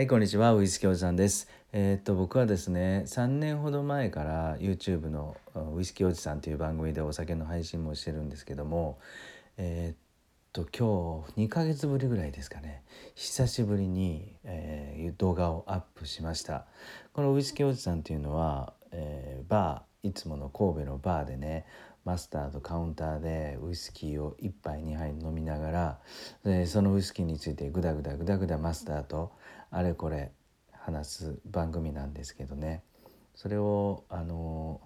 はい、こんにちは。ウイスキーおじさんです。えー、っと、僕はですね、3年ほど前から YouTube のウイスキーおじさんという番組でお酒の配信もしてるんですけども、えー、っと、今日2ヶ月ぶりぐらいですかね、久しぶりに、えー、動画をアップしました。このウイスキーおじさんっていうのは、えバー、いつもの神戸のバーでね、マスターとカウンターでウイスキーを1杯2杯飲みらでそのウイスキーについてグダグダグダグダマスターとあれこれ話す番組なんですけどねそれをあの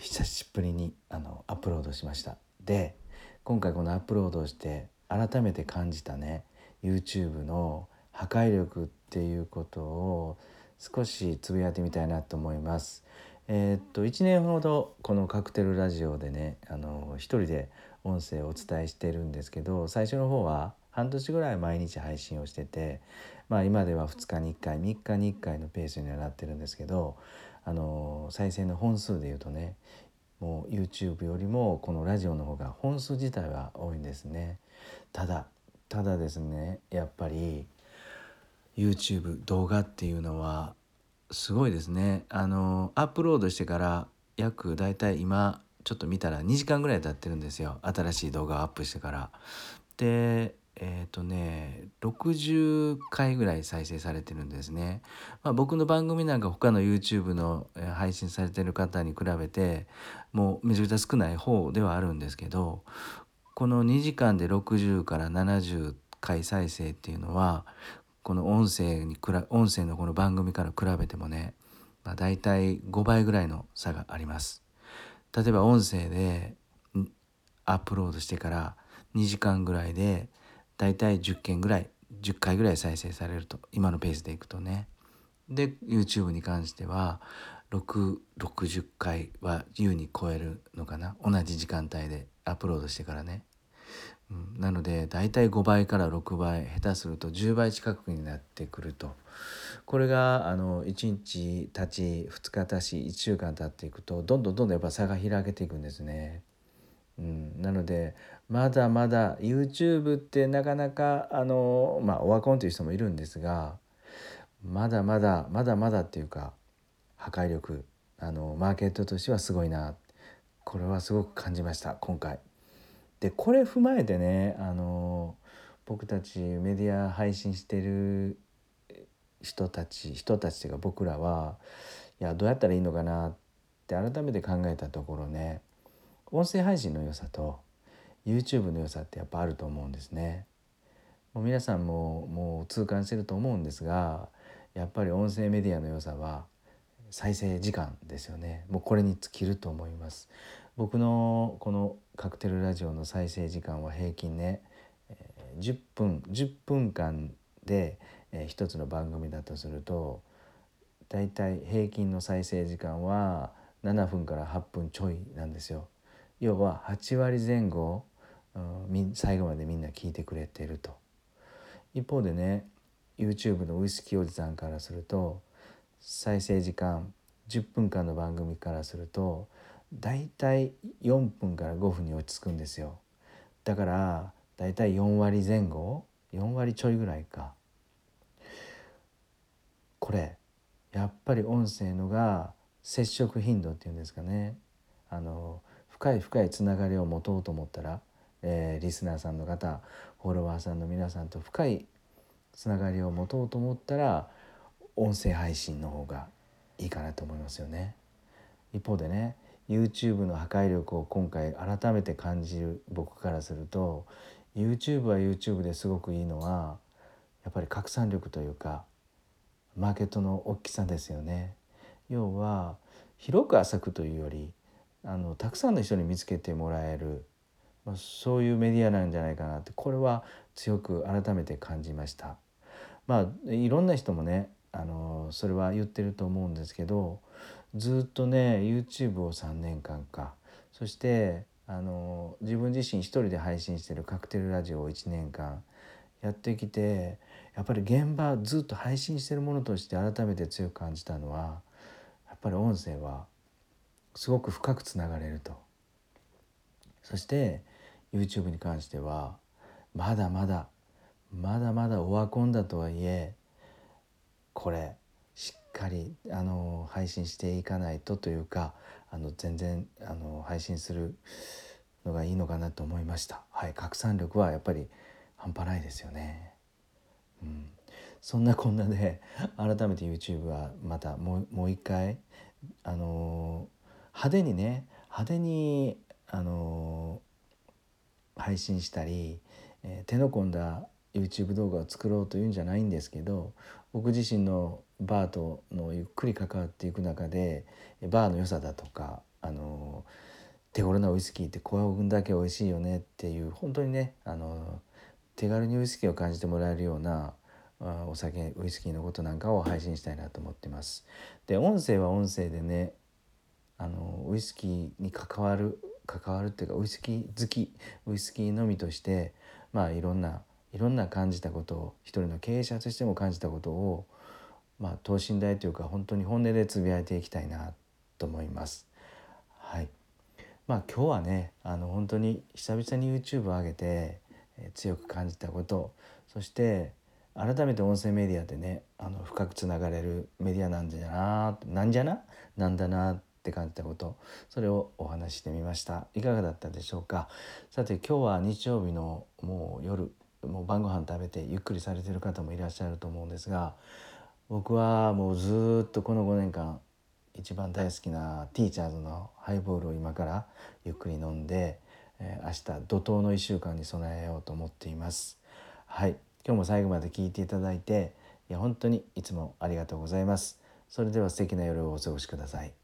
久しぶりにあのアップロードしましたで今回このアップロードして改めて感じたね YouTube の破壊力っていうことを少しつぶやいてみたいなと思います。えー、っと1年ほどこのカクテルラジオでねあの一人で音声をお伝えしてるんですけど最初の方は半年ぐらい毎日配信をしててまあ今では2日に1回3日に1回のペースにはなってるんですけどあの再生の本数でいうとねもう YouTube よりもこのラジオの方が本数自体は多いんですね。ただただですねやっぱり YouTube 動画っていうのはすごいですね。あのアップロードしてから約大体今ちょっと見たら2時間ぐらい経ってるんですよ。新しい動画をアップしてから。でえっ、ー、とね60回ぐらい再生されてるんですね、まあ、僕の番組なんか他の YouTube の配信されてる方に比べてもうめちゃくちゃ少ない方ではあるんですけどこの2時間で60から70回再生っていうのはこの音声に音声のこの番組から比べてもね、まあ、大体5倍ぐらいの差があります。例えば音声でアップロードしてから2時間ぐらいで大体10件ぐらい10回ぐらい再生されると今のペースでいくとね。で YouTube に関しては660回は優に超えるのかな。同じ時間帯でアップロードしてからね。うん、なので大体5倍から6倍下手すると10倍近くになってくるとこれがあの1日経ち2日経ち1週間経っていくとどんどんどんどんやっぱ差が開けていくんですね。うん、なのでまだまだ YouTube ってなかなかあのまあオワコンという人もいるんですがまだまだまだまだっていうか破壊力あのマーケットとしてはすごいなこれはすごく感じました今回。でこれ踏まえてねあの僕たちメディア配信してる人たち人たちというか僕らはいやどうやったらいいのかなって改めて考えたところね音声配信の良さと YouTube の良さってやっぱあると思うんですね。もう皆さんももう痛感してると思うんですがやっぱり音声メディアの良さは再生時間ですよねもうこれに尽きると思います僕のこのカクテルラジオの再生時間は平均ね10分10分間で一つの番組だとするとだいたい平均の再生時間は7分から8分ちょいなんですよ。要は8割前後、うん、最後までみんな聞いてくれてると。一方でね YouTube のウイスキーおじさんからすると再生時間10分間の番組からするとだいたい4分から5分に落ち着くんですよ。だからだいたい4割前後4割ちょいぐらいか。これやっぱり音声のが接触頻度っていうんですかね。あの深い深いつながりを持とうと思ったら、えー、リスナーさんの方フォロワーさんの皆さんと深いつながりを持とうと思ったら音声配信の方がいいかなと思いますよね。一方でね YouTube の破壊力を今回改めて感じる僕からすると YouTube は YouTube ですごくいいのはやっぱり拡散力というかマーケットの大きさですよね。要は広く浅くというよりあのたくさんの人に見つけてもらえる、まあ、そういうメディアなんじゃないかなってこれは強く改めて感じました。まあいろんな人もねあのそれは言ってると思うんですけどずっとね YouTube を3年間か。そしてあの自分自身一人で配信してるカクテルラジオを1年間やってきてやっぱり現場ずっと配信してるものとして改めて強く感じたのはやっぱり音声はすごく深くつながれると。そして YouTube に関してはまだまだまだまだオワコンだとはいえこれしっかりあの配信していかないとというかあの全然あの配信するのがいいのかなと思いました。はい、拡散力はやっぱり半端ないですよね。うん、そんなこんなで改めて YouTube はまたもうもう一回あの派手にね派手にあの配信したり、えー、手の込んだ YouTube 動画を作ろうというんじゃないんですけど僕自身のバーとのゆっくり関わっていく中でバーの良さだとかあの手頃なウイスキーってこうだけ美味しいよねっていう本当にねあの手軽にウイスキーを感じてもらえるようなお酒ウイスキーのことなんかを配信したいなと思ってます。で音声は音声でねあのウイスキーに関わる関わるっていうかウイスキー好きウイスキーのみとしてまあいろんないろんな感じたことを一人の経営者としても感じたことをまあ等身大というか本当に本音でつぶやいていきたいなと思います。はい。まあ今日はねあの本当に久々に YouTube を上げて、えー、強く感じたことそして改めて音声メディアでねあの深くつながれるメディアなんじゃななんじゃな？なんだなって感じたことそれをお話ししてみましたいかがだったでしょうか？さて今日は日曜日のもう夜もう晩ご飯食べてゆっくりされてる方もいらっしゃると思うんですが僕はもうずっとこの5年間一番大好きなティーチャーズのハイボールを今からゆっくり飲んで、えー、明日怒涛の1週間に備えようと思っています。はい今日も最後まで聞いていただいていや本当にいつもありがとうございます。それでは素敵な夜をお過ごしください。